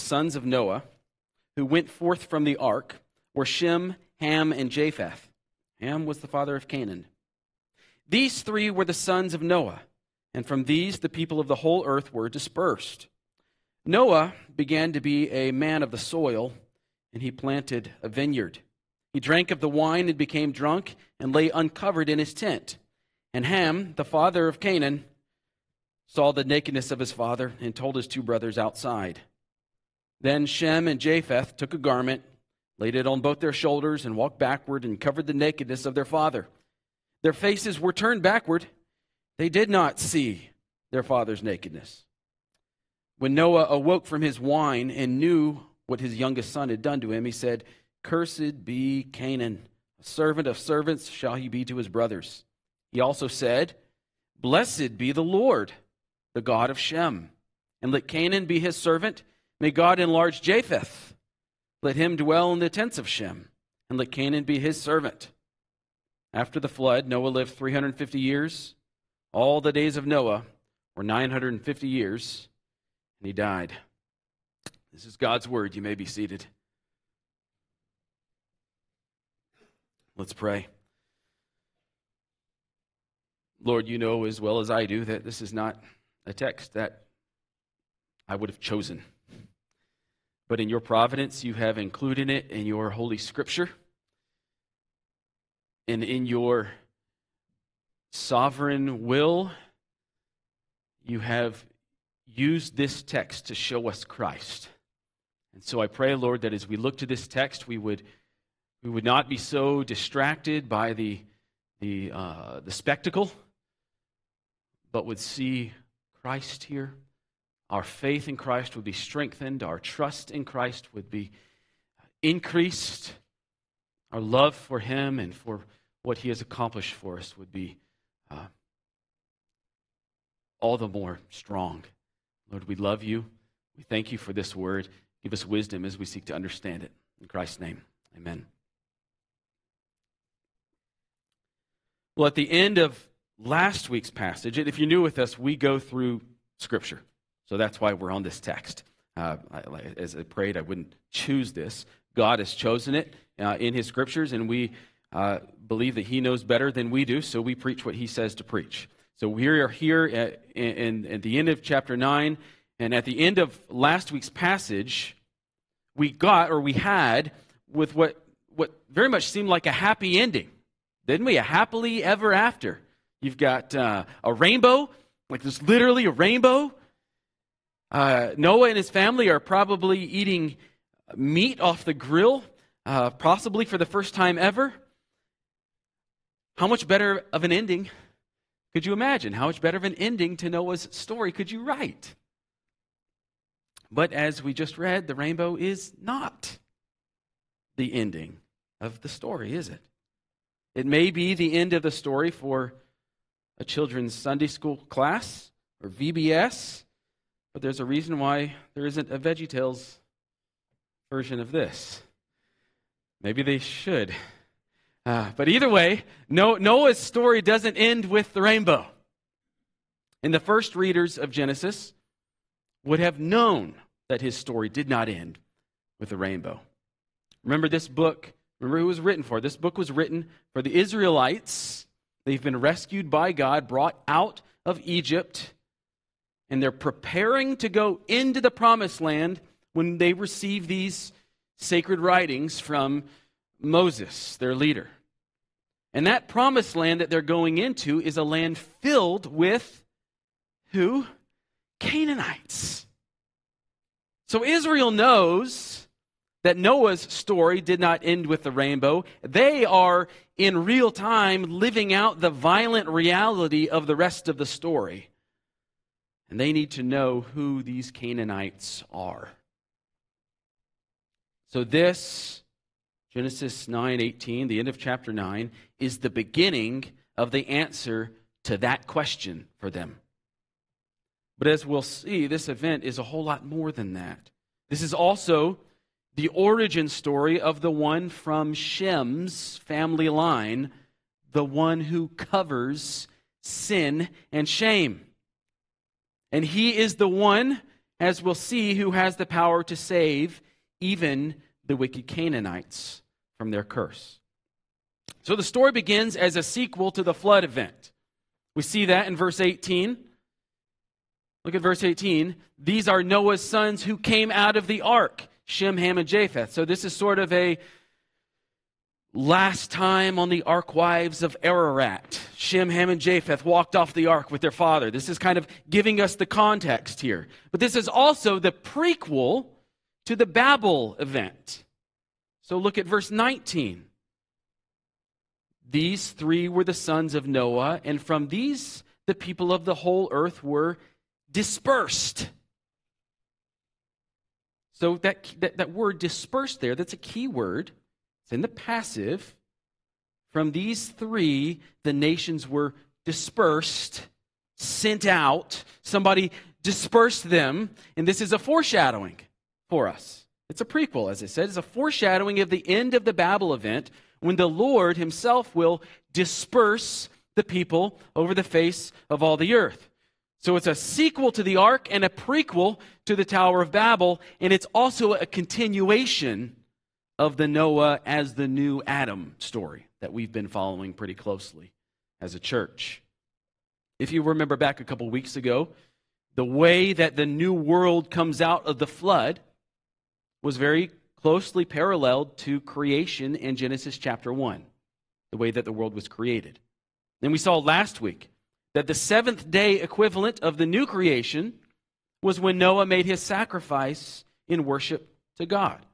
sons of Noah, who went forth from the ark, were Shem, Ham, and Japheth. Ham was the father of Canaan. These three were the sons of Noah, and from these the people of the whole earth were dispersed. Noah began to be a man of the soil, and he planted a vineyard. He drank of the wine and became drunk, and lay uncovered in his tent. And Ham, the father of Canaan, saw the nakedness of his father and told his two brothers outside. Then Shem and Japheth took a garment, laid it on both their shoulders, and walked backward and covered the nakedness of their father. Their faces were turned backward. They did not see their father's nakedness. When Noah awoke from his wine and knew what his youngest son had done to him, he said, Cursed be Canaan, a servant of servants shall he be to his brothers. He also said, Blessed be the Lord, the God of Shem, and let Canaan be his servant. May God enlarge Japheth. Let him dwell in the tents of Shem, and let Canaan be his servant. After the flood, Noah lived 350 years. All the days of Noah were 950 years, and he died. This is God's word. You may be seated. Let's pray. Lord, you know as well as I do that this is not a text that I would have chosen. But in your providence, you have included it in your Holy Scripture. And in your sovereign will, you have used this text to show us Christ. And so I pray, Lord, that as we look to this text, we would, we would not be so distracted by the, the, uh, the spectacle, but would see Christ here. Our faith in Christ would be strengthened, our trust in Christ would be increased, our love for Him and for what He has accomplished for us would be uh, all the more strong. Lord, we love you. We thank you for this word. Give us wisdom as we seek to understand it. In Christ's name, amen. Well, at the end of last week's passage, if you're new with us, we go through Scripture. So that's why we're on this text. Uh, as I prayed, I wouldn't choose this. God has chosen it uh, in His Scriptures, and we uh, believe that He knows better than we do, so we preach what He says to preach. So we are here at, in, at the end of chapter 9, and at the end of last week's passage, we got, or we had, with what, what very much seemed like a happy ending. Didn't we? A happily ever after. You've got uh, a rainbow, like there's literally a rainbow. Uh, Noah and his family are probably eating meat off the grill, uh, possibly for the first time ever. How much better of an ending could you imagine? How much better of an ending to Noah's story could you write? But as we just read, the rainbow is not the ending of the story, is it? It may be the end of the story for a children's Sunday school class or VBS, but there's a reason why there isn't a VeggieTales version of this. Maybe they should. Uh, but either way, Noah's story doesn't end with the rainbow. And the first readers of Genesis would have known that his story did not end with the rainbow. Remember this book, remember who it was written for. This book was written for the Israelites They've been rescued by God, brought out of Egypt, and they're preparing to go into the promised land when they receive these sacred writings from Moses, their leader. And that promised land that they're going into is a land filled with who? Canaanites. So Israel knows that Noah's story did not end with the rainbow. They are in real time living out the violent reality of the rest of the story. And they need to know who these Canaanites are. So this Genesis 9:18, the end of chapter 9, is the beginning of the answer to that question for them. But as we'll see, this event is a whole lot more than that. This is also the origin story of the one from Shem's family line, the one who covers sin and shame. And he is the one as we'll see, who has the power to save even the wicked Canaanites from their curse. So the story begins as a sequel to the flood event. We see that in verse 18. Look at verse 18. These are Noah's sons who came out of the ark Shem, Ham, and Japheth. So this is sort of a last time on the ark wives of Ararat. Shem, Ham, and Japheth walked off the ark with their father. This is kind of giving us the context here. But this is also the prequel to the Babel event. So look at verse 19. These three were the sons of Noah, and from these the people of the whole earth were dispersed. So that, that, that word dispersed there, that's a key word. It's in the passive. From these three, the nations were dispersed, sent out. Somebody dispersed them, and this is a foreshadowing for us. It's a prequel, as I said. It's a foreshadowing of the end of the Babel event when the Lord himself will disperse the people over the face of all the earth. So it's a sequel to the ark and a prequel to the Tower of Babel, and it's also a continuation of the Noah as the new Adam story that we've been following pretty closely as a church. If you remember back a couple weeks ago, the way that the new world comes out of the flood was very closely paralleled to creation in Genesis chapter 1, the way that the world was created. Then we saw last week that the seventh day equivalent of the new creation was when Noah made his sacrifice in worship to God.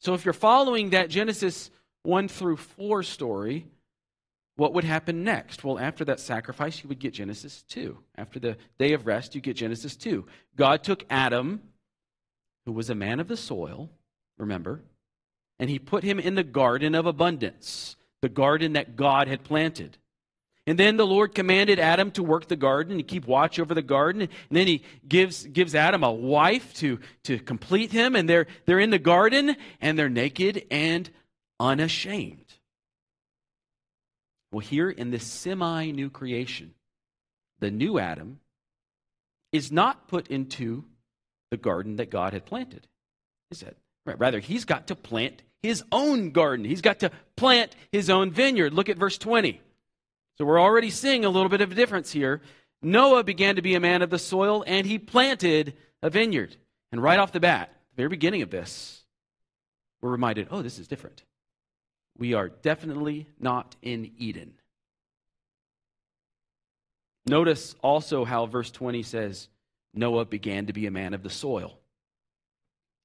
So if you're following that Genesis 1 through 4 story, what would happen next? Well, after that sacrifice, you would get Genesis 2. After the day of rest, you get Genesis 2. God took Adam, who was a man of the soil, remember, and he put him in the garden of abundance, the garden that God had planted. And then the Lord commanded Adam to work the garden and keep watch over the garden. And then he gives, gives Adam a wife to, to complete him. And they're, they're in the garden and they're naked and unashamed. Well, here in this semi new creation, the new Adam is not put into the garden that God had planted. Is that rather he's got to plant his own garden. He's got to plant his own vineyard. Look at verse 20. So we're already seeing a little bit of a difference here. Noah began to be a man of the soil and he planted a vineyard. And right off the bat, the very beginning of this, we're reminded oh, this is different. We are definitely not in Eden. Notice also how verse 20 says Noah began to be a man of the soil.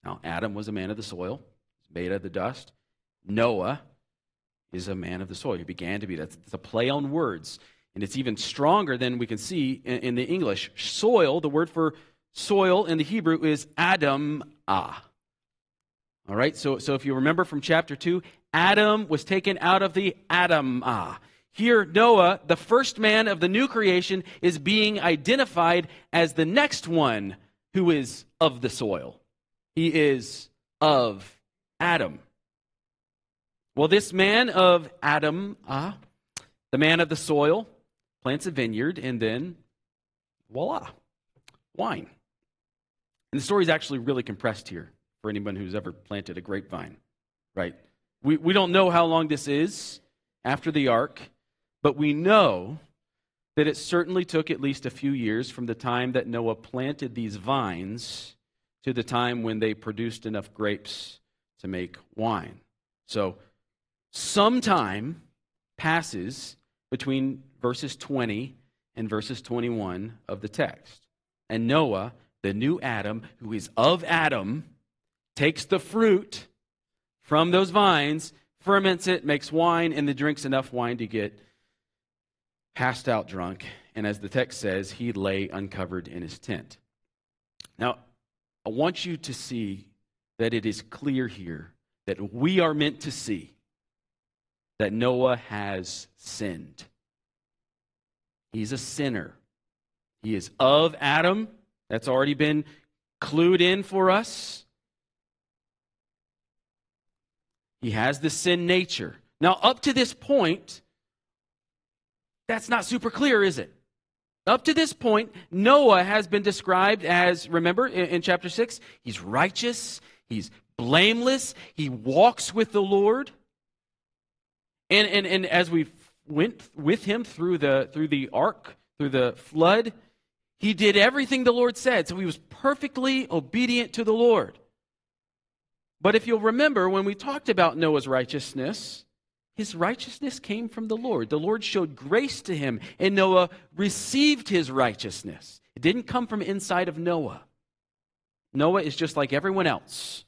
Now, Adam was a man of the soil, made of the dust. Noah is a man of the soil. He began to be. That's, a play on words. And it's even stronger than we can see in, in the English. Soil, the word for soil in the Hebrew is Adam ah. All right, so, so if you remember from chapter 2, Adam was taken out of the Adam ah. Here, Noah, the first man of the new creation, is being identified as the next one who is of the soil. He is of Adam. Well, this man of Adam, ah, the man of the soil, plants a vineyard, and then voila, wine. And the story is actually really compressed here for anyone who's ever planted a grapevine, right? We, we don't know how long this is after the ark, but we know that it certainly took at least a few years from the time that Noah planted these vines to the time when they produced enough grapes to make wine. So some time passes between verses 20 and verses 21 of the text. And Noah, the new Adam, who is of Adam, takes the fruit from those vines, ferments it, makes wine, and then drinks enough wine to get passed out drunk. And as the text says, he lay uncovered in his tent. Now, I want you to see that it is clear here that we are meant to see that Noah has sinned. He's a sinner. He is of Adam. That's already been clued in for us. He has the sin nature. Now, up to this point, that's not super clear, is it? Up to this point, Noah has been described as, remember in, in, chapter 6, he's righteous, he's blameless, he walks with the Lord. And, and, and as we went with him through the, through the ark, through the flood, he did everything the Lord said. So he was perfectly obedient to the Lord. But if you'll remember, when we talked about Noah's righteousness, his righteousness came from the Lord. The Lord showed grace to him, and Noah received his righteousness. It didn't come from inside of Noah. Noah is just like everyone else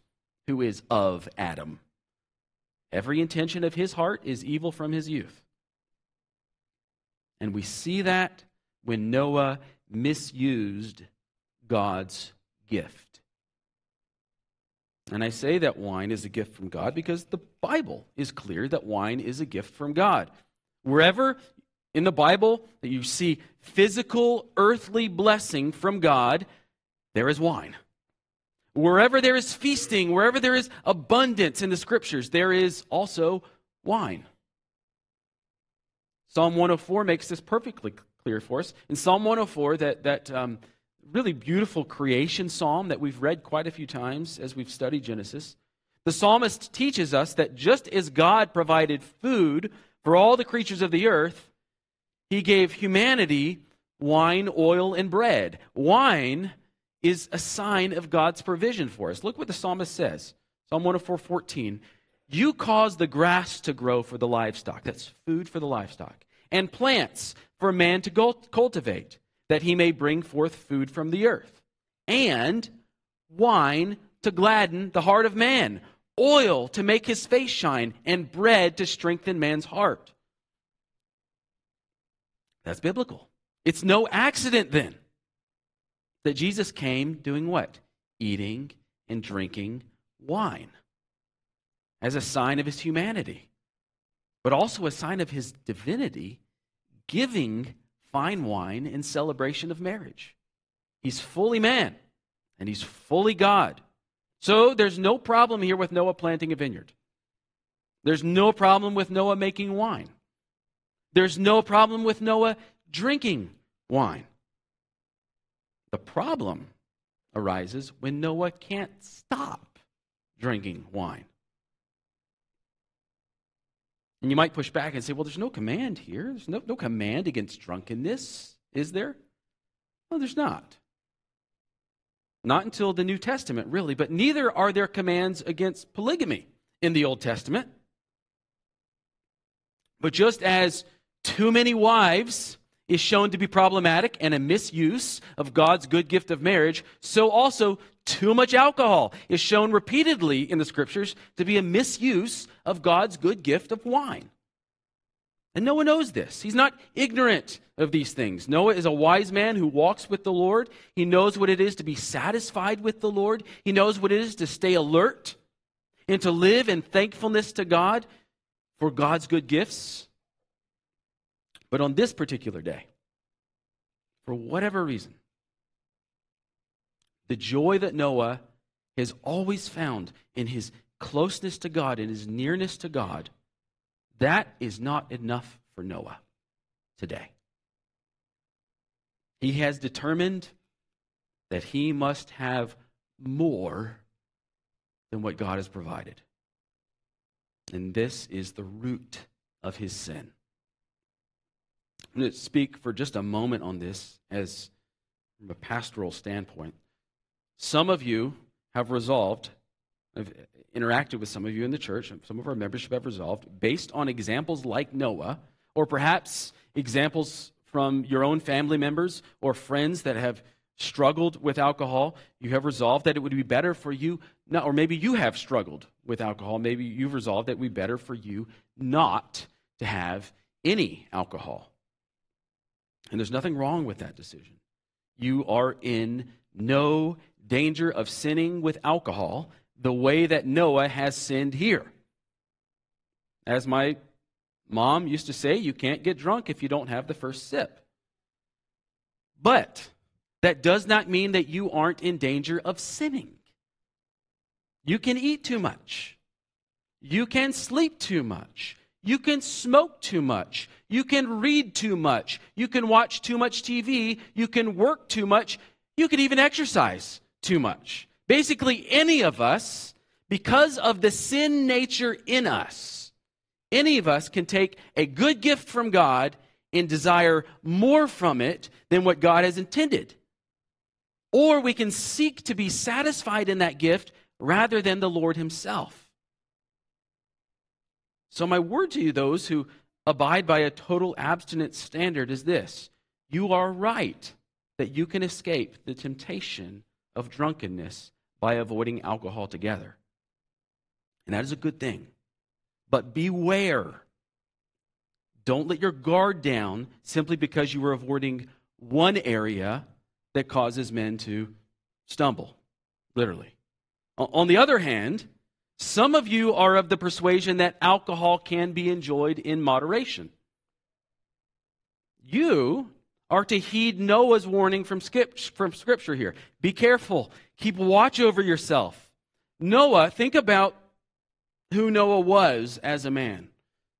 who is of Adam. Every intention of his heart is evil from his youth. And we see that when Noah misused God's gift. And I say that wine is a gift from God because the Bible is clear that wine is a gift from God. Wherever in the Bible that you see physical, earthly blessing from God, there is wine. Wherever there is feasting, wherever there is abundance in the scriptures, there is also wine. Psalm 104 makes this perfectly clear for us. In Psalm 104, that, that um, really beautiful creation psalm that we've read quite a few times as we've studied Genesis, the psalmist teaches us that just as God provided food for all the creatures of the earth, he gave humanity wine, oil, and bread. Wine is a sign of God's provision for us. Look what the psalmist says Psalm 104 14. You cause the grass to grow for the livestock. That's food for the livestock. And plants for man to cultivate that he may bring forth food from the earth, and wine to gladden the heart of man, oil to make his face shine, and bread to strengthen man's heart. That's biblical. It's no accident then that Jesus came doing what? Eating and drinking wine as a sign of his humanity, but also a sign of his divinity, giving fine wine in celebration of marriage. He's fully man and he's fully God. So there's no problem here with Noah planting a vineyard. There's no problem with Noah making wine. There's no problem with Noah drinking wine. The problem arises when Noah can't stop drinking wine. And you might push back and say, well, there's no command here. There's no, no command against drunkenness, is there? Well, there's not. Not until the New Testament, really. But neither are there commands against polygamy in the Old Testament. But just as too many wives is shown to be problematic and a misuse of God's good gift of marriage, so also too much alcohol is shown repeatedly in the scriptures to be a misuse of God's good gift of wine. And Noah knows this. He's not ignorant of these things. Noah is a wise man who walks with the Lord. He knows what it is to be satisfied with the Lord. He knows what it is to stay alert and to live in thankfulness to God for God's good gifts. But on this particular day, for whatever reason, the joy that Noah has always found in his closeness to God, in his nearness to God, that is not enough for Noah today. He has determined that he must have more than what God has provided. And this is the root of his sin. I'm going to speak for just a moment on this as from a pastoral standpoint. Some of you have resolved, I've interacted with some of you in the church, some of our membership have resolved, based on examples like Noah, or perhaps examples from your own family members or friends that have struggled with alcohol, you have resolved that it would be better for you, not, or maybe you have struggled with alcohol, maybe you've resolved that it would be better for you not to have any alcohol. And there's nothing wrong with that decision. You are in no danger of sinning with alcohol the way that Noah has sinned here. As my mom used to say, you can't get drunk if you don't have the first sip. But that does not mean that you aren't in danger of sinning. You can eat too much. You can sleep too much. You can smoke too much. You can read too much. You can watch too much TV. You can work too much. You can even exercise too much. Basically, any of us, because of the sin nature in us, any of us can take a good gift from God and desire more from it than what God has intended. Or we can seek to be satisfied in that gift rather than the Lord Himself. So, my word to you, those who abide by a total abstinence standard, is this you are right that you can escape the temptation of drunkenness by avoiding alcohol altogether. And that is a good thing. But beware. Don't let your guard down simply because you are avoiding one area that causes men to stumble, literally. On the other hand, some of you are of the persuasion that alcohol can be enjoyed in moderation. You are to heed Noah's warning from, skip, from Scripture here. Be careful. Keep watch over yourself. Noah, think about who Noah was as a man.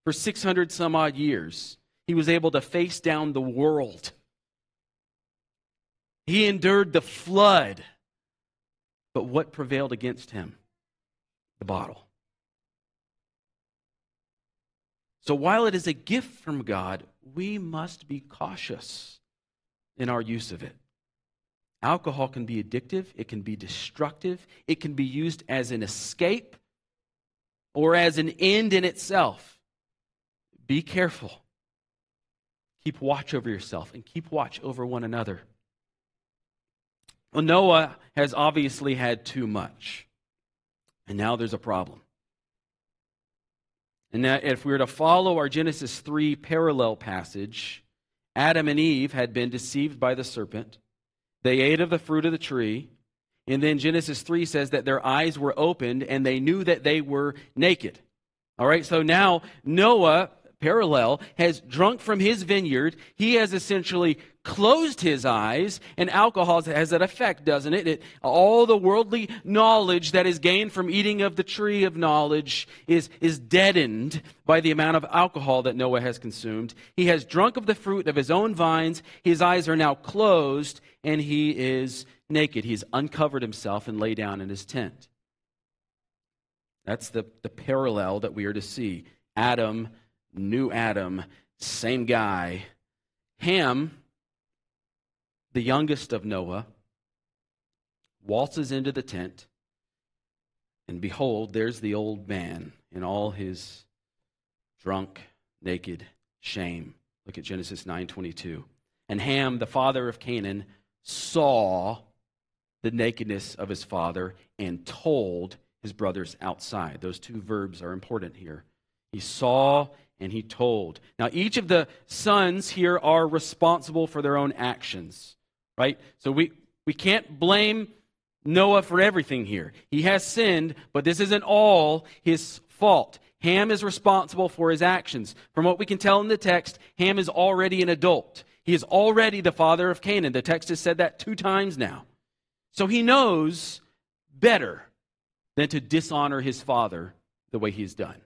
For 600 some odd years, he was able to face down the world. He endured the flood. But what prevailed against him? The bottle. So while it is a gift from God, we must be cautious in our use of it. Alcohol can be addictive, it can be destructive, it can be used as an escape or as an end in itself. Be careful. Keep watch over yourself and keep watch over one another. Well, Noah has obviously had too much, and now there's a problem. And that if we were to follow our Genesis 3 parallel passage, Adam and Eve had been deceived by the serpent. They ate of the fruit of the tree. And then Genesis 3 says that their eyes were opened and they knew that they were naked. All right, so now Noah, parallel, has drunk from his vineyard. He has essentially closed his eyes, and alcohol has that effect, doesn't it? it? All the worldly knowledge that is gained from eating of the tree of knowledge is, is deadened by the amount of alcohol that Noah has consumed. He has drunk of the fruit of his own vines. His eyes are now closed, and he is naked. He's uncovered himself and lay down in his tent. That's the, the parallel that we are to see. Adam, new Adam, same guy. Ham, the youngest of Noah, waltzes into the tent, and behold, there's the old man in all his drunk, naked shame. Look at Genesis 9:22. And Ham, the father of Canaan, saw the nakedness of his father and told his brothers outside. Those two verbs are important here. He saw and he told. Now, each of the sons here are responsible for their own actions right? So we, we can't blame Noah for everything here. He has sinned, but this isn't all his fault. Ham is responsible for his actions. From what we can tell in the text, Ham is already an adult. He is already the father of Canaan. The text has said that two times now. So he knows better than to dishonor his father the way he's done.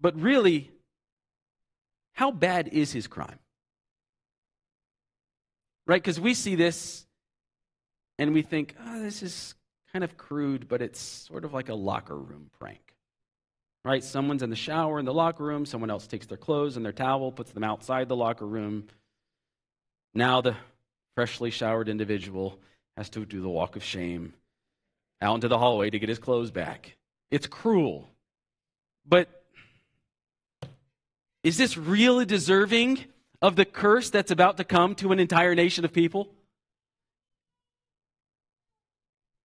But really, how bad is his crime? Right? Because we see this and we think, oh, this is kind of crude, but it's sort of like a locker room prank. Right? Someone's in the shower in the locker room, someone else takes their clothes and their towel, puts them outside the locker room. Now the freshly showered individual has to do the walk of shame out into the hallway to get his clothes back. It's cruel. But is this really deserving of the curse that's about to come to an entire nation of people?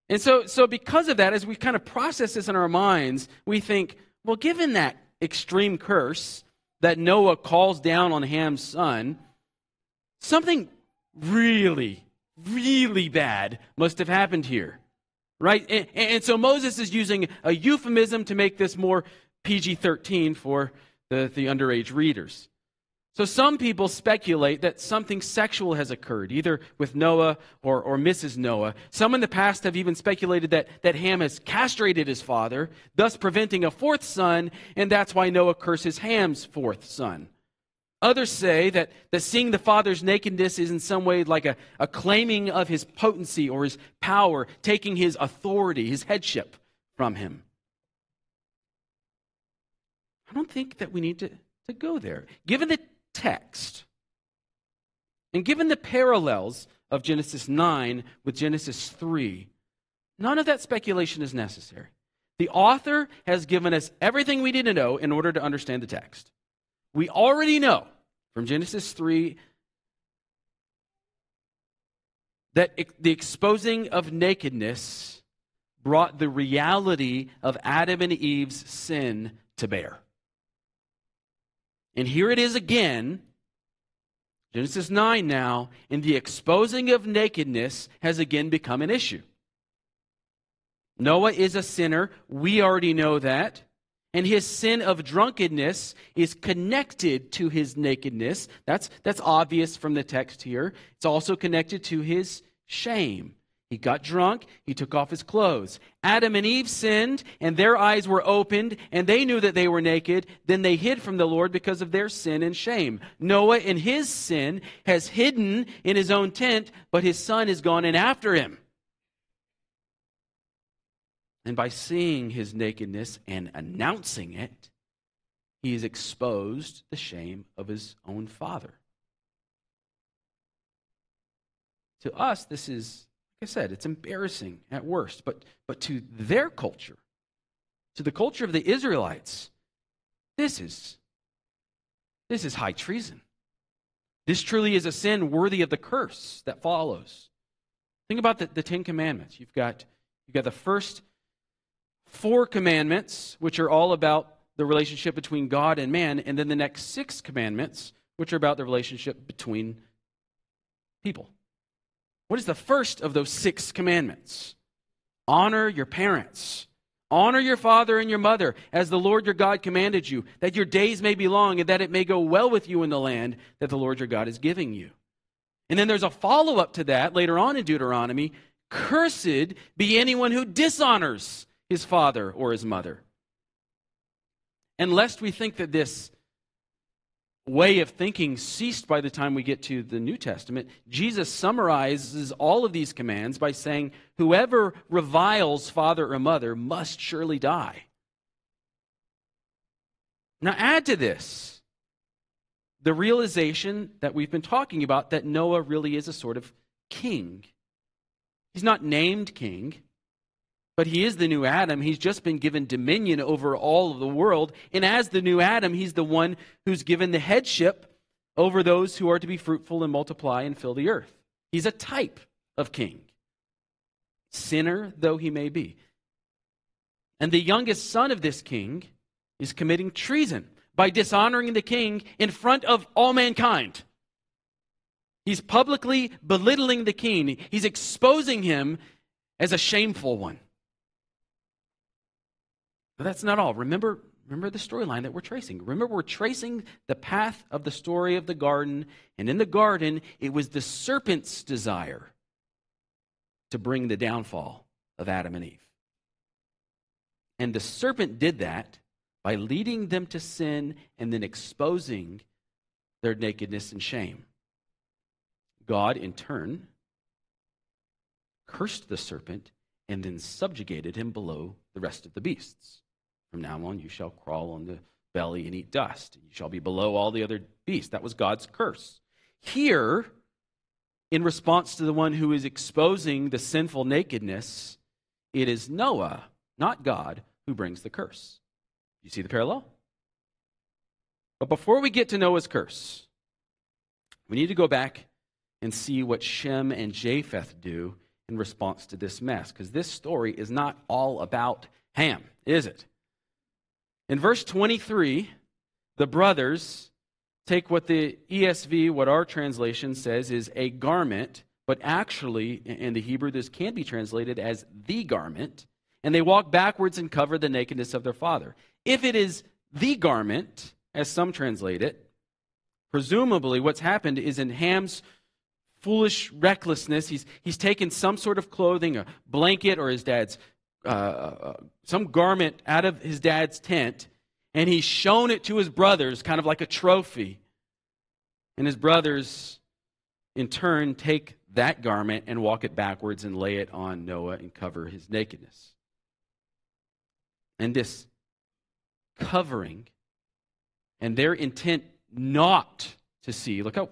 And so, so because of that, as we kind of process this in our minds, we think, well, given that extreme curse that Noah calls down on Ham's son, something really, really bad must have happened here. Right? And, and so Moses is using a euphemism to make this more PG 13 for the, the underage readers. So some people speculate that something sexual has occurred, either with Noah or, or Mrs. Noah. Some in the past have even speculated that, that Ham has castrated his father, thus preventing a fourth son, and that's why Noah curses Ham's fourth son. Others say that, that seeing the father's nakedness is in some way like a, a claiming of his potency or his power, taking his authority, his headship from him. I don't think that we need to, to go there. Given the text. And given the parallels of Genesis 9 with Genesis 3, none of that speculation is necessary. The author has given us everything we need to know in order to understand the text. We already know from Genesis 3 that the exposing of nakedness brought the reality of Adam and Eve's sin to bear. And here it is again, Genesis 9 now, and the exposing of nakedness has again become an issue. Noah is a sinner. We already know that. And his sin of drunkenness is connected to his nakedness. That's, that's obvious from the text here. It's also connected to his shame. He got drunk, he took off his clothes. Adam and Eve sinned, and their eyes were opened, and they knew that they were naked. Then they hid from the Lord because of their sin and shame. Noah, in his sin, has hidden in his own tent, but his son has gone in after him. And by seeing his nakedness and announcing it, he has exposed the shame of his own father. To us, this is I said, it's embarrassing at worst, but, but to their culture, to the culture of the Israelites, this is, this is high treason. This truly is a sin worthy of the curse that follows. Think about the, the Ten Commandments. You've got, you've got the first four commandments, which are all about the relationship between God and man, and then the next six commandments, which are about the relationship between people. What is the first of those six commandments? Honor your parents. Honor your father and your mother, as the Lord your God commanded you, that your days may be long and that it may go well with you in the land that the Lord your God is giving you. And then there's a follow up to that later on in Deuteronomy Cursed be anyone who dishonors his father or his mother. And lest we think that this way of thinking ceased by the time we get to the New Testament. Jesus summarizes all of these commands by saying, Whoever reviles father or mother must surely die. Now, add to this the realization that we've been talking about that Noah really is a sort of king. He's not named king, but he is the new Adam. He's just been given dominion over all of the world. And as the new Adam, he's the one who's given the headship over those who are to be fruitful and multiply and fill the earth. He's a type of king, sinner though he may be. And the youngest son of this king is committing treason by dishonoring the king in front of all mankind. He's publicly belittling the king, he's exposing him as a shameful one. But that's not all. Remember, remember the storyline that we're tracing. Remember, we're tracing the path of the story of the garden. And in the garden, it was the serpent's desire to bring the downfall of Adam and Eve. And the serpent did that by leading them to sin and then exposing their nakedness and shame. God, in turn, cursed the serpent and then subjugated him below the rest of the beasts. From now on, you shall crawl on the belly and eat dust. You shall be below all the other beasts. That was God's curse. Here, in response to the one who is exposing the sinful nakedness, it is Noah, not God, who brings the curse. You see the parallel? But before we get to Noah's curse, we need to go back and see what Shem and Japheth do in response to this mess, because this story is not all about Ham, is it? In verse 23, the brothers take what the ESV, what our translation says is a garment, but actually in the Hebrew, this can be translated as the garment, and they walk backwards and cover the nakedness of their father. If it is the garment, as some translate it, Presumably, what's happened is in Ham's foolish recklessness, he's, he's taken some sort of clothing, a blanket or his dad's, uh, uh, some garment out of his dad's tent, and he's shown it to his brothers, kind of like a trophy. And his brothers, in turn, take that garment and walk it backwards and lay it on Noah and cover his nakedness. And this covering and their intent not to see, look how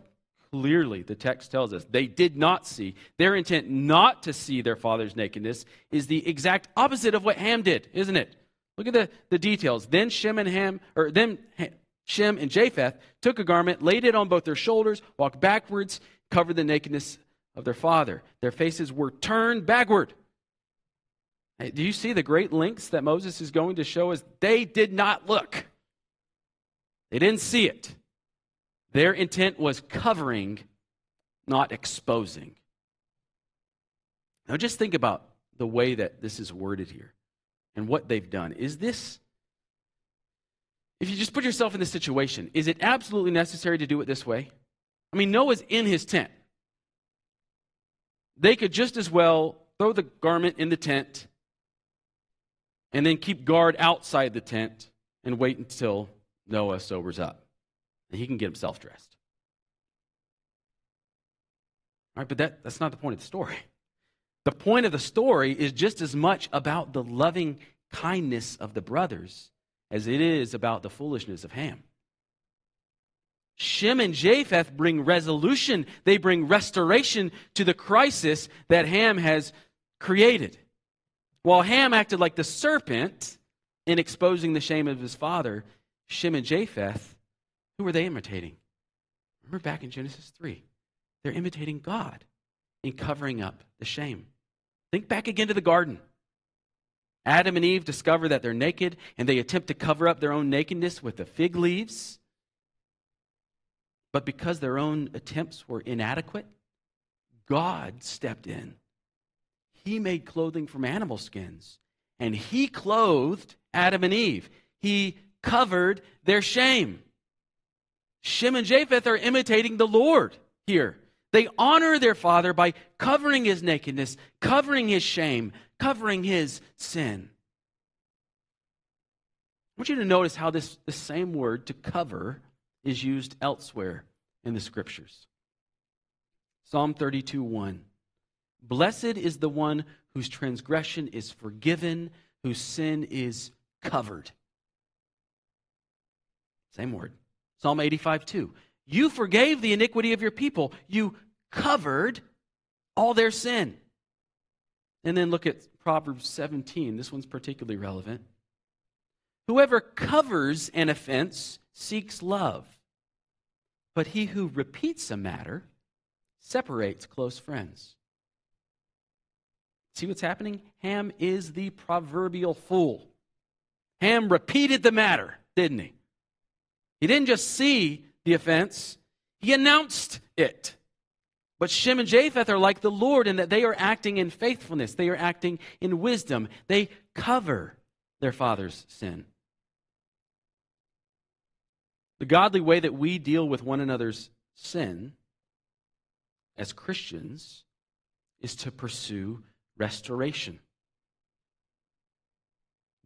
clearly the text tells us they did not see. Their intent not to see their father's nakedness is the exact opposite of what Ham did, isn't it? Look at the, the details. Then Shem and Ham, or then Shem and Japheth took a garment, laid it on both their shoulders, walked backwards, covered the nakedness of their father. Their faces were turned backward. Do you see the great lengths that Moses is going to show us? They did not look, they didn't see it. Their intent was covering, not exposing. Now, just think about the way that this is worded here and what they've done. Is this, if you just put yourself in this situation, is it absolutely necessary to do it this way? I mean, Noah's in his tent. They could just as well throw the garment in the tent and then keep guard outside the tent and wait until Noah sobers up and he can get himself dressed. All right, but that, that's not the point of the story. The point of the story is just as much about the loving kindness of the brothers as it is about the foolishness of Ham. Shem and Japheth bring resolution, they bring restoration to the crisis that Ham has created. While Ham acted like the serpent in exposing the shame of his father, Shem and Japheth who were they imitating? Remember back in Genesis 3. They're imitating God in covering up the shame. Think back again to the garden. Adam and Eve discover that they're naked and they attempt to cover up their own nakedness with the fig leaves. But because their own attempts were inadequate, God stepped in. He made clothing from animal skins and he clothed Adam and Eve. He covered their shame. Shem and Japheth are imitating the Lord here. They honor their father by covering his nakedness, covering his shame, covering his sin. I want you to notice how this the same word to cover is used elsewhere in the scriptures. Psalm 32 1. Blessed is the one whose transgression is forgiven, whose sin is covered. Same word. Psalm 85 2. You forgave the iniquity of your people, you covered all their sin. And then look at Proverbs 17. This one's particularly relevant. Whoever covers an offense seeks love, but he who repeats a matter separates close friends. See what's happening? Ham is the proverbial fool. Ham repeated the matter, didn't he? He didn't just see the offense, he announced it. But Shem and Japheth are like the Lord in that they are acting in faithfulness, they are acting in wisdom. They cover their father's sin. The godly way that we deal with one another's sin as Christians is to pursue restoration.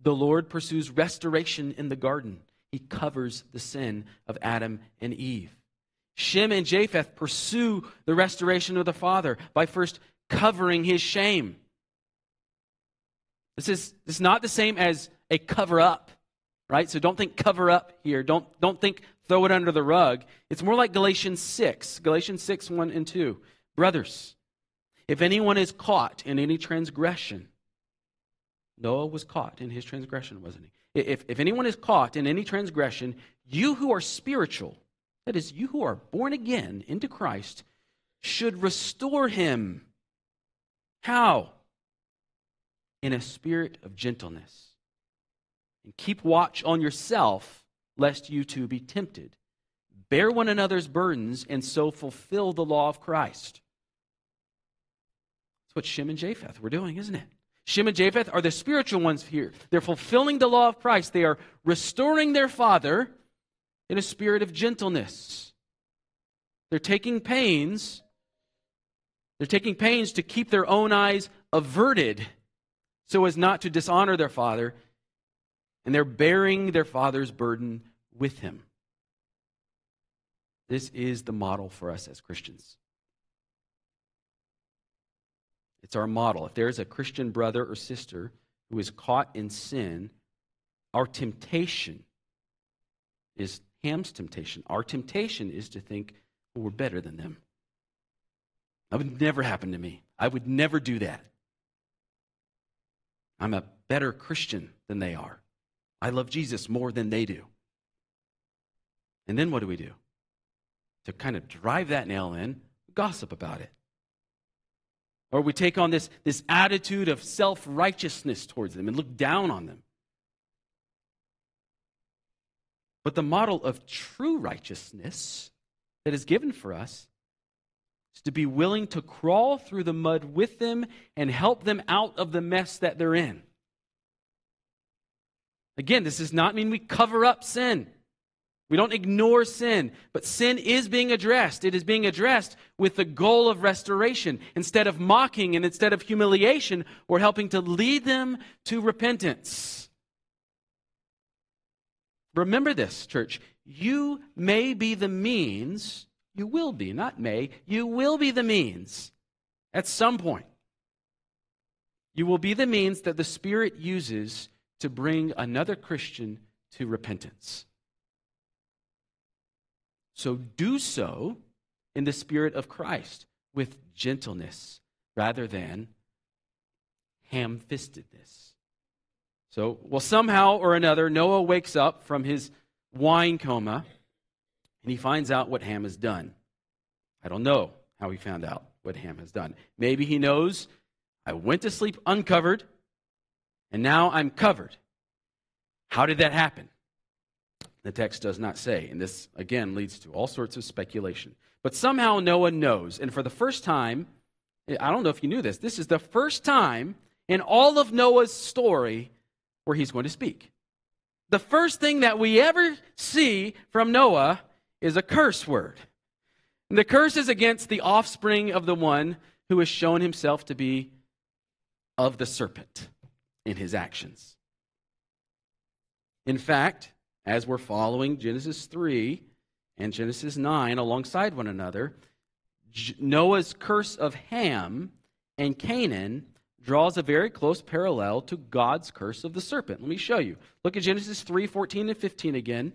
The Lord pursues restoration in the garden he covers the sin of Adam and Eve. Shem and Japheth pursue the restoration of the father by first covering his shame. This is, this is not the same as a cover up, right? So don't think cover up here. Don't, don't think throw it under the rug. It's more like Galatians 6, Galatians 6, 1 and 2. Brothers, if anyone is caught in any transgression, Noah was caught in his transgression, wasn't he? If, if anyone is caught in any transgression, you who are spiritual, that is, you who are born again into Christ, should restore him. How? In a spirit of gentleness. And keep watch on yourself, lest you too be tempted. Bear one another's burdens, and so fulfill the law of Christ. That's what Shem and Japheth were doing, isn't it? Shem and Japheth are the spiritual ones here. They're fulfilling the law of Christ. They are restoring their father in a spirit of gentleness. They're taking pains. They're taking pains to keep their own eyes averted so as not to dishonor their father, and they're bearing their father's burden with him. This is the model for us as Christians. It's our model. If there's a Christian brother or sister who is caught in sin, our temptation is Ham's temptation. Our temptation is to think, well, we're better than them. That would never happen to me. I would never do that. I'm a better Christian than they are. I love Jesus more than they do. And then what do we do? To kind of drive that nail in, gossip about it. Or we take on this, this attitude of self righteousness towards them and look down on them. But the model of true righteousness that is given for us is to be willing to crawl through the mud with them and help them out of the mess that they're in. Again, this does not mean we cover up sin. We don't ignore sin, but sin is being addressed. It is being addressed with the goal of restoration. Instead of mocking and instead of humiliation, we're helping to lead them to repentance. Remember this, church. You may be the means, you will be, not may, you will be the means at some point. You will be the means that the Spirit uses to bring another Christian to repentance. So do so in the spirit of Christ with gentleness rather than ham fistedness. So, well, somehow or another, Noah wakes up from his wine coma and he finds out what Ham has done. I don't know how he found out what Ham has done. Maybe he knows I went to sleep uncovered and now I'm covered. How did that happen? The text does not say, and this again leads to all sorts of speculation. But somehow Noah knows, and for the first time, I don't know if you knew this, this is the first time in all of Noah's story where he's going to speak. The first thing that we ever see from Noah is a curse word. And the curse is against the offspring of the one who has shown himself to be of the serpent in his actions. In fact, as we're following Genesis 3 and Genesis 9 alongside one another, Noah's curse of Ham and Canaan draws a very close parallel to God's curse of the serpent. Let me show you. Look at Genesis 3 14 and 15 again.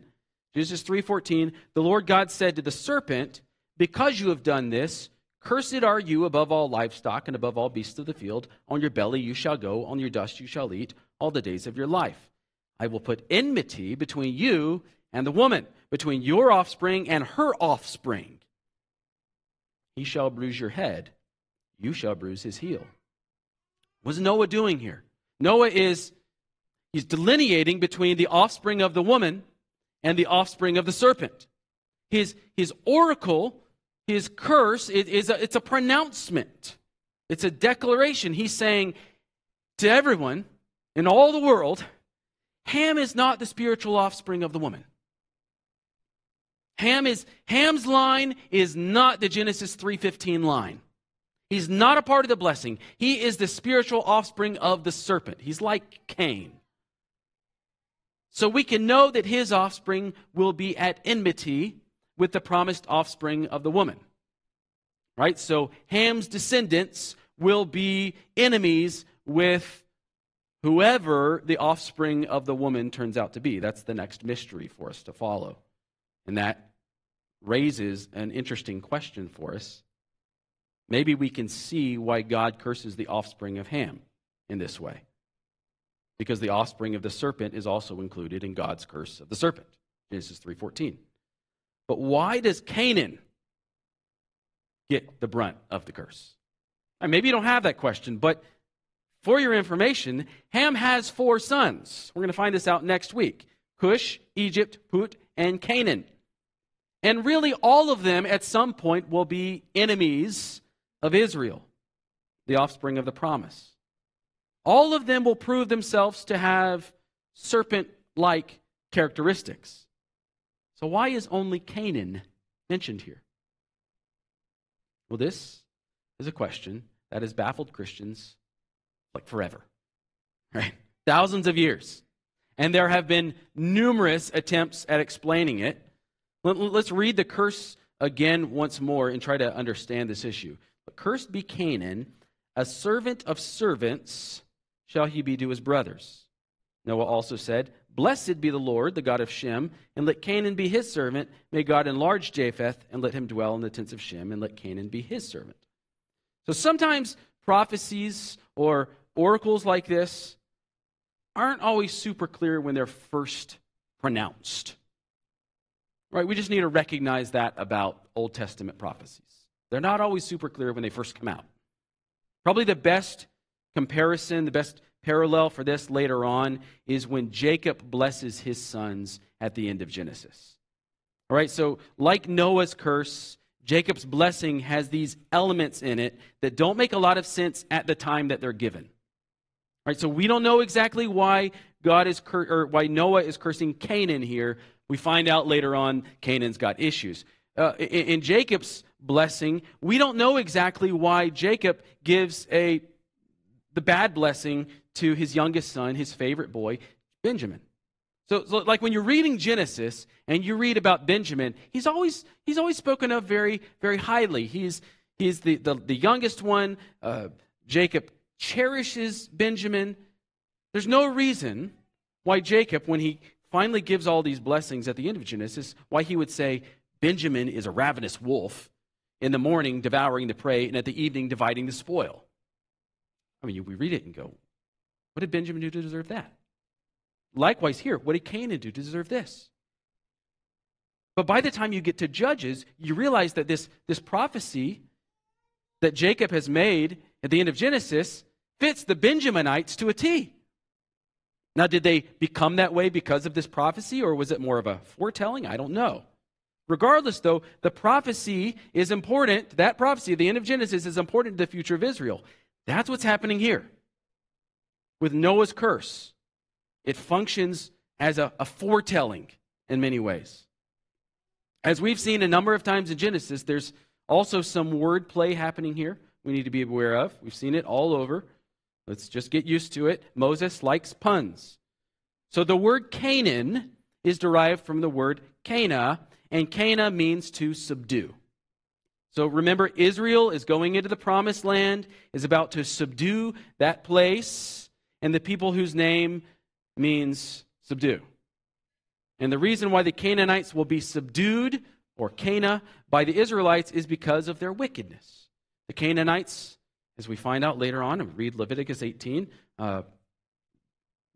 Genesis 3:14 The Lord God said to the serpent, "Because you have done this, cursed are you above all livestock and above all beasts of the field. On your belly you shall go, on your dust you shall eat all the days of your life." I will put enmity between you and the woman, between your offspring and her offspring. He shall bruise your head, you shall bruise his heel. What's Noah doing here? Noah is he's delineating between the offspring of the woman and the offspring of the serpent. His, his oracle, his curse, it is a, it's a pronouncement. It's a declaration. He's saying to everyone in all the world, Ham is not the spiritual offspring of the woman. Ham is Ham's line is not the Genesis 3:15 line. He's not a part of the blessing. He is the spiritual offspring of the serpent. He's like Cain. So we can know that his offspring will be at enmity with the promised offspring of the woman. Right? So Ham's descendants will be enemies with whoever the offspring of the woman turns out to be. That's the next mystery for us to follow. And that raises an interesting question for us. Maybe we can see why God curses the offspring of Ham in this way. Because the offspring of the serpent is also included in God's curse of the serpent. Genesis 3:14. But why does Canaan get the brunt of the curse? And maybe you don't have that question, but for your information, Ham has four sons. We're going to find this out next week Cush, Egypt, Put, and Canaan. And really, all of them at some point will be enemies of Israel, the offspring of the promise. All of them will prove themselves to have serpent like characteristics. So, why is only Canaan mentioned here? Well, this is a question that has baffled Christians like forever, right? Thousands of years. And there have been numerous attempts at explaining it. Let's read the curse again once more and try to understand this issue. But cursed be Canaan, a servant of servants shall he be to his brothers. Noah also said, Blessed be the Lord, the God of Shem, and let Canaan be his servant. May God enlarge Japheth, and let him dwell in the tents of Shem, and let Canaan be his servant. So sometimes prophecies or oracles like this aren't always super clear when they're first pronounced. Right? We just need to recognize that about Old Testament prophecies. They're not always super clear when they first come out. Probably the best comparison, the best parallel for this later on is when Jacob blesses his sons at the end of Genesis. All right, so like Noah's curse, Jacob's blessing has these elements in it that don't make a lot of sense at the time that they're given. Right, so we don't know exactly why God is cur- or why Noah is cursing Canaan here. We find out later on Canaan's got issues. Uh, in, in Jacob's blessing, we don't know exactly why Jacob gives a the bad blessing to his youngest son, his favorite boy, Benjamin. So, so, like when you're reading Genesis and you read about Benjamin, he's always he's always spoken of very very highly. He's he's the the, the youngest one. Uh, Jacob cherishes Benjamin. There's no reason why Jacob, when he finally gives all these blessings at the end of Genesis, why he would say Benjamin is a ravenous wolf in the morning devouring the prey and at the evening dividing the spoil. I mean, we read it and go, what did Benjamin do to deserve that? Likewise, here, what did Canaan do to deserve this? But by the time you get to Judges, you realize that this, this prophecy that Jacob has made at the end of Genesis fits the Benjaminites to a T. Now, did they become that way because of this prophecy, or was it more of a foretelling? I don't know. Regardless, though, the prophecy is important. That prophecy at the end of Genesis is important to the future of Israel. That's what's happening here with Noah's curse. It functions as a, a foretelling in many ways. As we've seen a number of times in Genesis, there's also some wordplay happening here we need to be aware of. We've seen it all over. Let's just get used to it. Moses likes puns. So the word Canaan is derived from the word Cana, and Cana means to subdue. So remember, Israel is going into the promised land, is about to subdue that place, and the people whose name means subdue. And the reason why the Canaanites will be subdued, or Cana, by the Israelites is because of their wickedness. The Canaanites, as we find out later on, and read Leviticus 18, uh,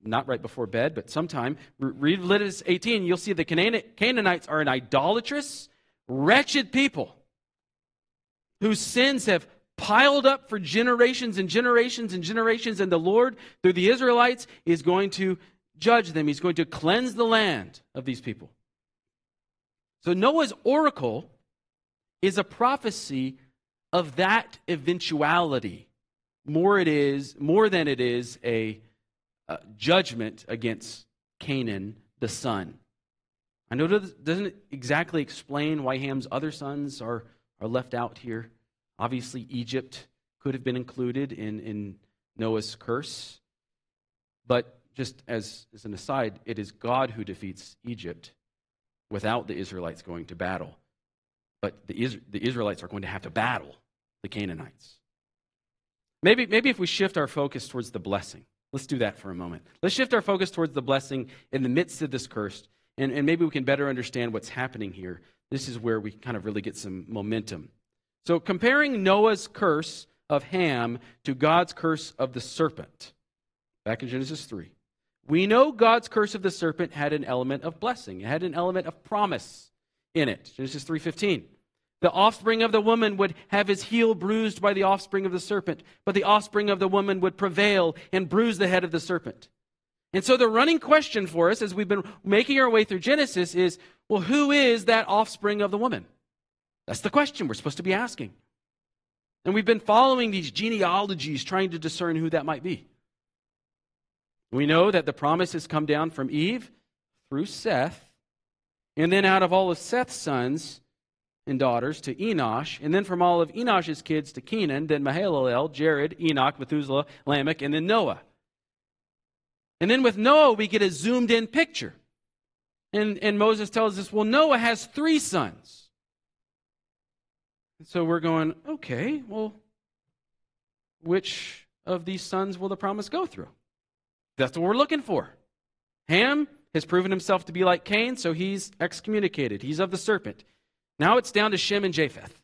not right before bed, but sometime, read Leviticus 18, you'll see the Canaanites are an idolatrous, wretched people whose sins have piled up for generations and generations and generations, and the Lord, through the Israelites, is going to judge them. He's going to cleanse the land of these people. So Noah's oracle is a prophecy of that eventuality. More it is, more than it is a, a judgment against Canaan, the son. I know it doesn't exactly explain why Ham's other sons are are left out here. Obviously, Egypt could have been included in, in Noah's curse. But just as, as an aside, it is God who defeats Egypt without the Israelites going to battle. But the, the Israelites are going to have to battle the Canaanites. Maybe, maybe if we shift our focus towards the blessing, let's do that for a moment. Let's shift our focus towards the blessing in the midst of this curse, and, and maybe we can better understand what's happening here this is where we kind of really get some momentum. So, comparing Noah's curse of Ham to God's curse of the serpent, back in Genesis 3, we know God's curse of the serpent had an element of blessing, it had an element of promise in it. Genesis 3:15. The offspring of the woman would have his heel bruised by the offspring of the serpent, but the offspring of the woman would prevail and bruise the head of the serpent. And so the running question for us as we've been making our way through Genesis is well, who is that offspring of the woman? That's the question we're supposed to be asking. And we've been following these genealogies trying to discern who that might be. We know that the promise has come down from Eve through Seth, and then out of all of Seth's sons, and daughters to Enosh, and then from all of Enosh's kids to Kenan, then Mahalalel, Jared, Enoch, Methuselah, Lamech, and then Noah. And then with Noah, we get a zoomed in picture. And, and Moses tells us, well, Noah has three sons. And so we're going, okay, well, which of these sons will the promise go through? That's what we're looking for. Ham has proven himself to be like Cain, so he's excommunicated. He's of the serpent. Now it's down to Shem and Japheth.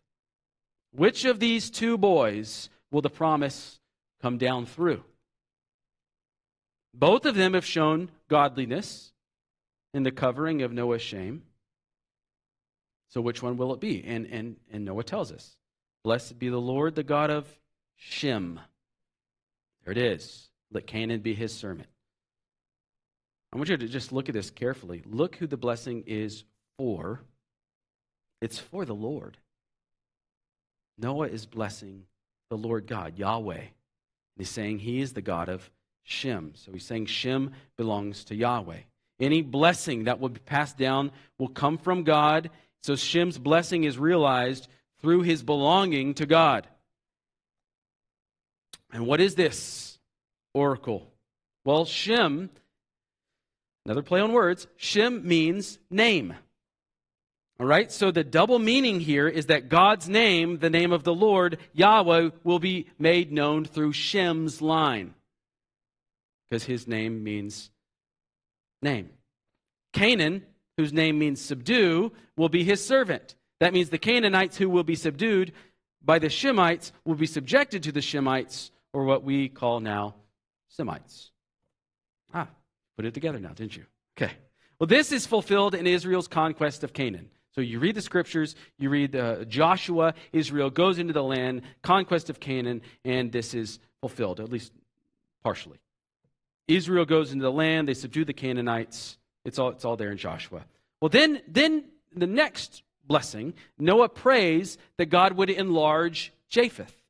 Which of these two boys will the promise come down through? Both of them have shown godliness in the covering of Noah's shame. So which one will it be? And, and, and Noah tells us Blessed be the Lord, the God of Shem. There it is. Let Canaan be his servant. I want you to just look at this carefully. Look who the blessing is for. It's for the Lord. Noah is blessing the Lord God, Yahweh. He's saying he is the God of Shem. So he's saying Shem belongs to Yahweh. Any blessing that will be passed down will come from God. So Shem's blessing is realized through his belonging to God. And what is this oracle? Well, Shem Another play on words. Shem means name. All right, so the double meaning here is that God's name, the name of the Lord, Yahweh, will be made known through Shem's line. Because his name means name. Canaan, whose name means subdue, will be his servant. That means the Canaanites who will be subdued by the Shemites will be subjected to the Shemites, or what we call now Semites. Ah, Put it together now, didn't you? Okay. Well, this is fulfilled in Israel's conquest of Canaan. So you read the scriptures, you read uh, Joshua, Israel goes into the land, conquest of Canaan, and this is fulfilled, at least partially. Israel goes into the land, they subdue the Canaanites. It's all, it's all there in Joshua. Well, then, then the next blessing, Noah prays that God would enlarge Japheth.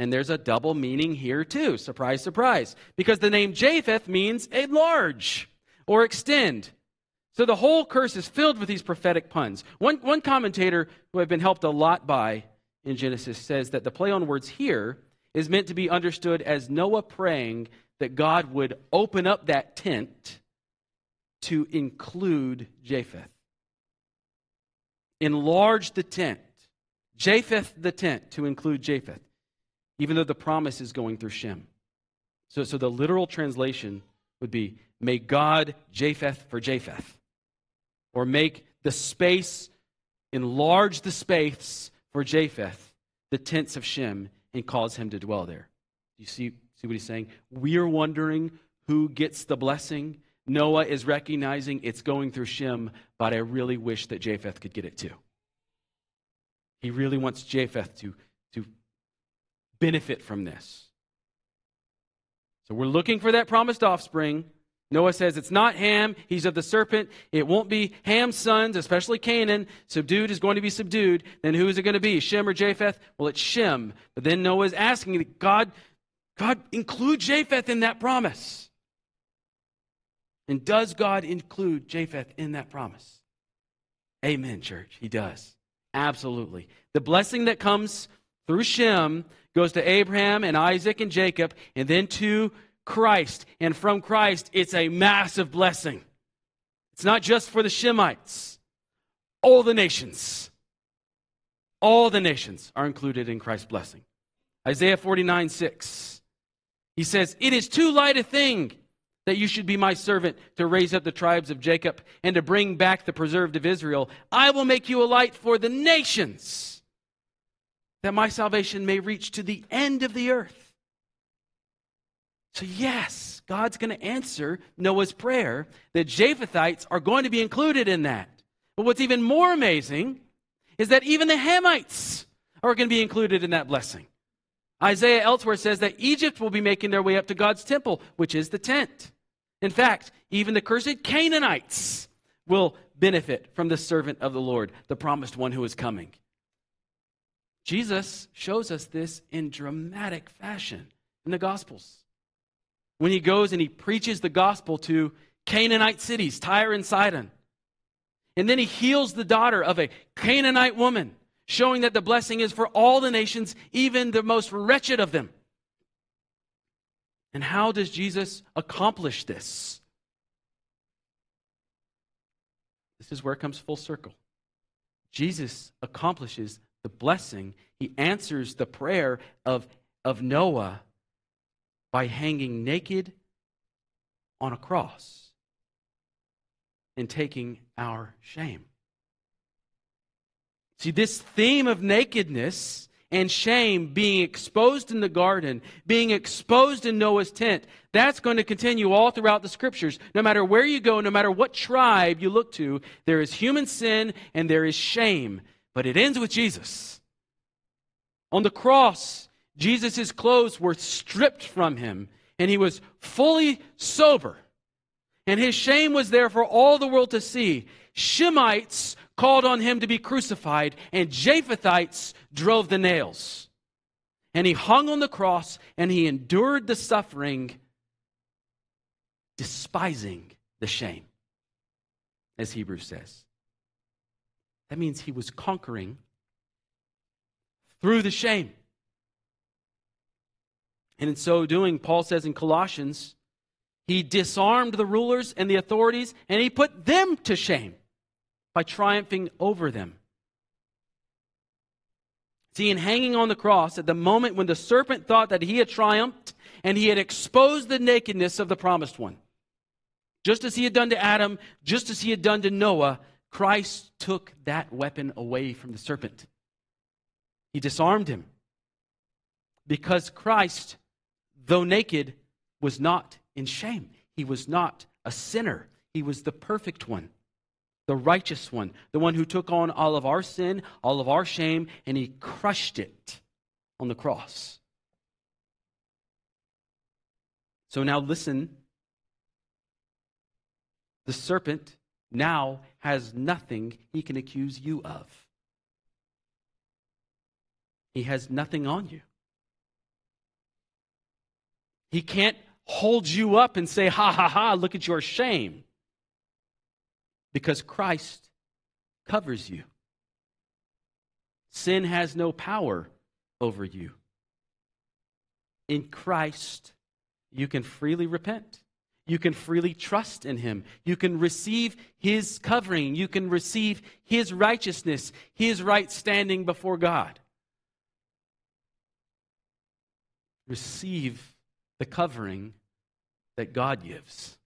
And there's a double meaning here, too. Surprise, surprise. Because the name Japheth means enlarge or extend. So the whole curse is filled with these prophetic puns. One, one commentator who I've been helped a lot by in Genesis says that the play on words here is meant to be understood as Noah praying that God would open up that tent to include Japheth. Enlarge the tent. Japheth the tent to include Japheth even though the promise is going through Shem. So, so the literal translation would be, May God Japheth for Japheth. Or make the space, enlarge the space for Japheth, the tents of Shem, and cause him to dwell there. You see, see what he's saying? We're wondering who gets the blessing. Noah is recognizing it's going through Shem, but I really wish that Japheth could get it too. He really wants Japheth to benefit from this. So we're looking for that promised offspring. Noah says it's not Ham, he's of the serpent. It won't be Ham's sons, especially Canaan. Subdued is going to be subdued. Then who is it going to be? Shem or Japheth? Well, it's Shem. But then Noah is asking God, God include Japheth in that promise. And does God include Japheth in that promise? Amen, church. He does. Absolutely. The blessing that comes through Shem goes to Abraham and Isaac and Jacob, and then to Christ. And from Christ, it's a massive blessing. It's not just for the Shemites, all the nations. All the nations are included in Christ's blessing. Isaiah 49 6. He says, It is too light a thing that you should be my servant to raise up the tribes of Jacob and to bring back the preserved of Israel. I will make you a light for the nations that my salvation may reach to the end of the earth. So, yes, God's going to answer Noah's prayer that Japhethites are going to be included in that. But what's even more amazing is that even the Hamites are going to be included in that blessing. Isaiah elsewhere says that Egypt will be making their way up to God's temple, which is the tent. In fact, even the cursed Canaanites will benefit from the servant of the Lord, the promised one who is coming. Jesus shows us this in dramatic fashion in the Gospels. When he goes and he preaches the gospel to Canaanite cities, Tyre and Sidon. And then he heals the daughter of a Canaanite woman, showing that the blessing is for all the nations, even the most wretched of them. And how does Jesus accomplish this? This is where it comes full circle. Jesus accomplishes the blessing, he answers the prayer of, of Noah by hanging naked on a cross and taking our shame. See, this theme of nakedness and shame being exposed in the garden, being exposed in Noah's tent, that's going to continue all throughout the scriptures. No matter where you go, no matter what tribe you look to, there is human sin and there is shame. But it ends with Jesus. On the cross, Jesus' clothes were stripped from him and he was fully sober. And his shame was there for all the world to see. Shemites called on him to be crucified, and Japhethites drove the nails. And he hung on the cross and he endured the suffering, despising the shame, as Hebrews says. That means he was conquering through the shame. And in so doing, Paul says in Colossians, he disarmed the rulers and the authorities and he put them to shame by triumphing over them. See, in hanging on the cross, at the moment when the serpent thought that he had triumphed and he had exposed the nakedness of the promised one, just as he had done to Adam, just as he had done to Noah, Christ took that weapon away from the serpent. He disarmed him. Because Christ, though naked, was not in shame. He was not a sinner. He was the perfect one the righteous one, the one who took on all of our sin, all of our shame, and he crushed it on the cross. So now listen. The serpent now has nothing he can accuse you of. He has nothing on you. He can't hold you up and say, ha ha ha, look at your shame because Christ covers you. Sin has no power over you. In Christ, you can freely repent. You can freely trust in Him. You can receive His covering. You can receive His righteousness, His right standing before God. Receive the covering that God gives.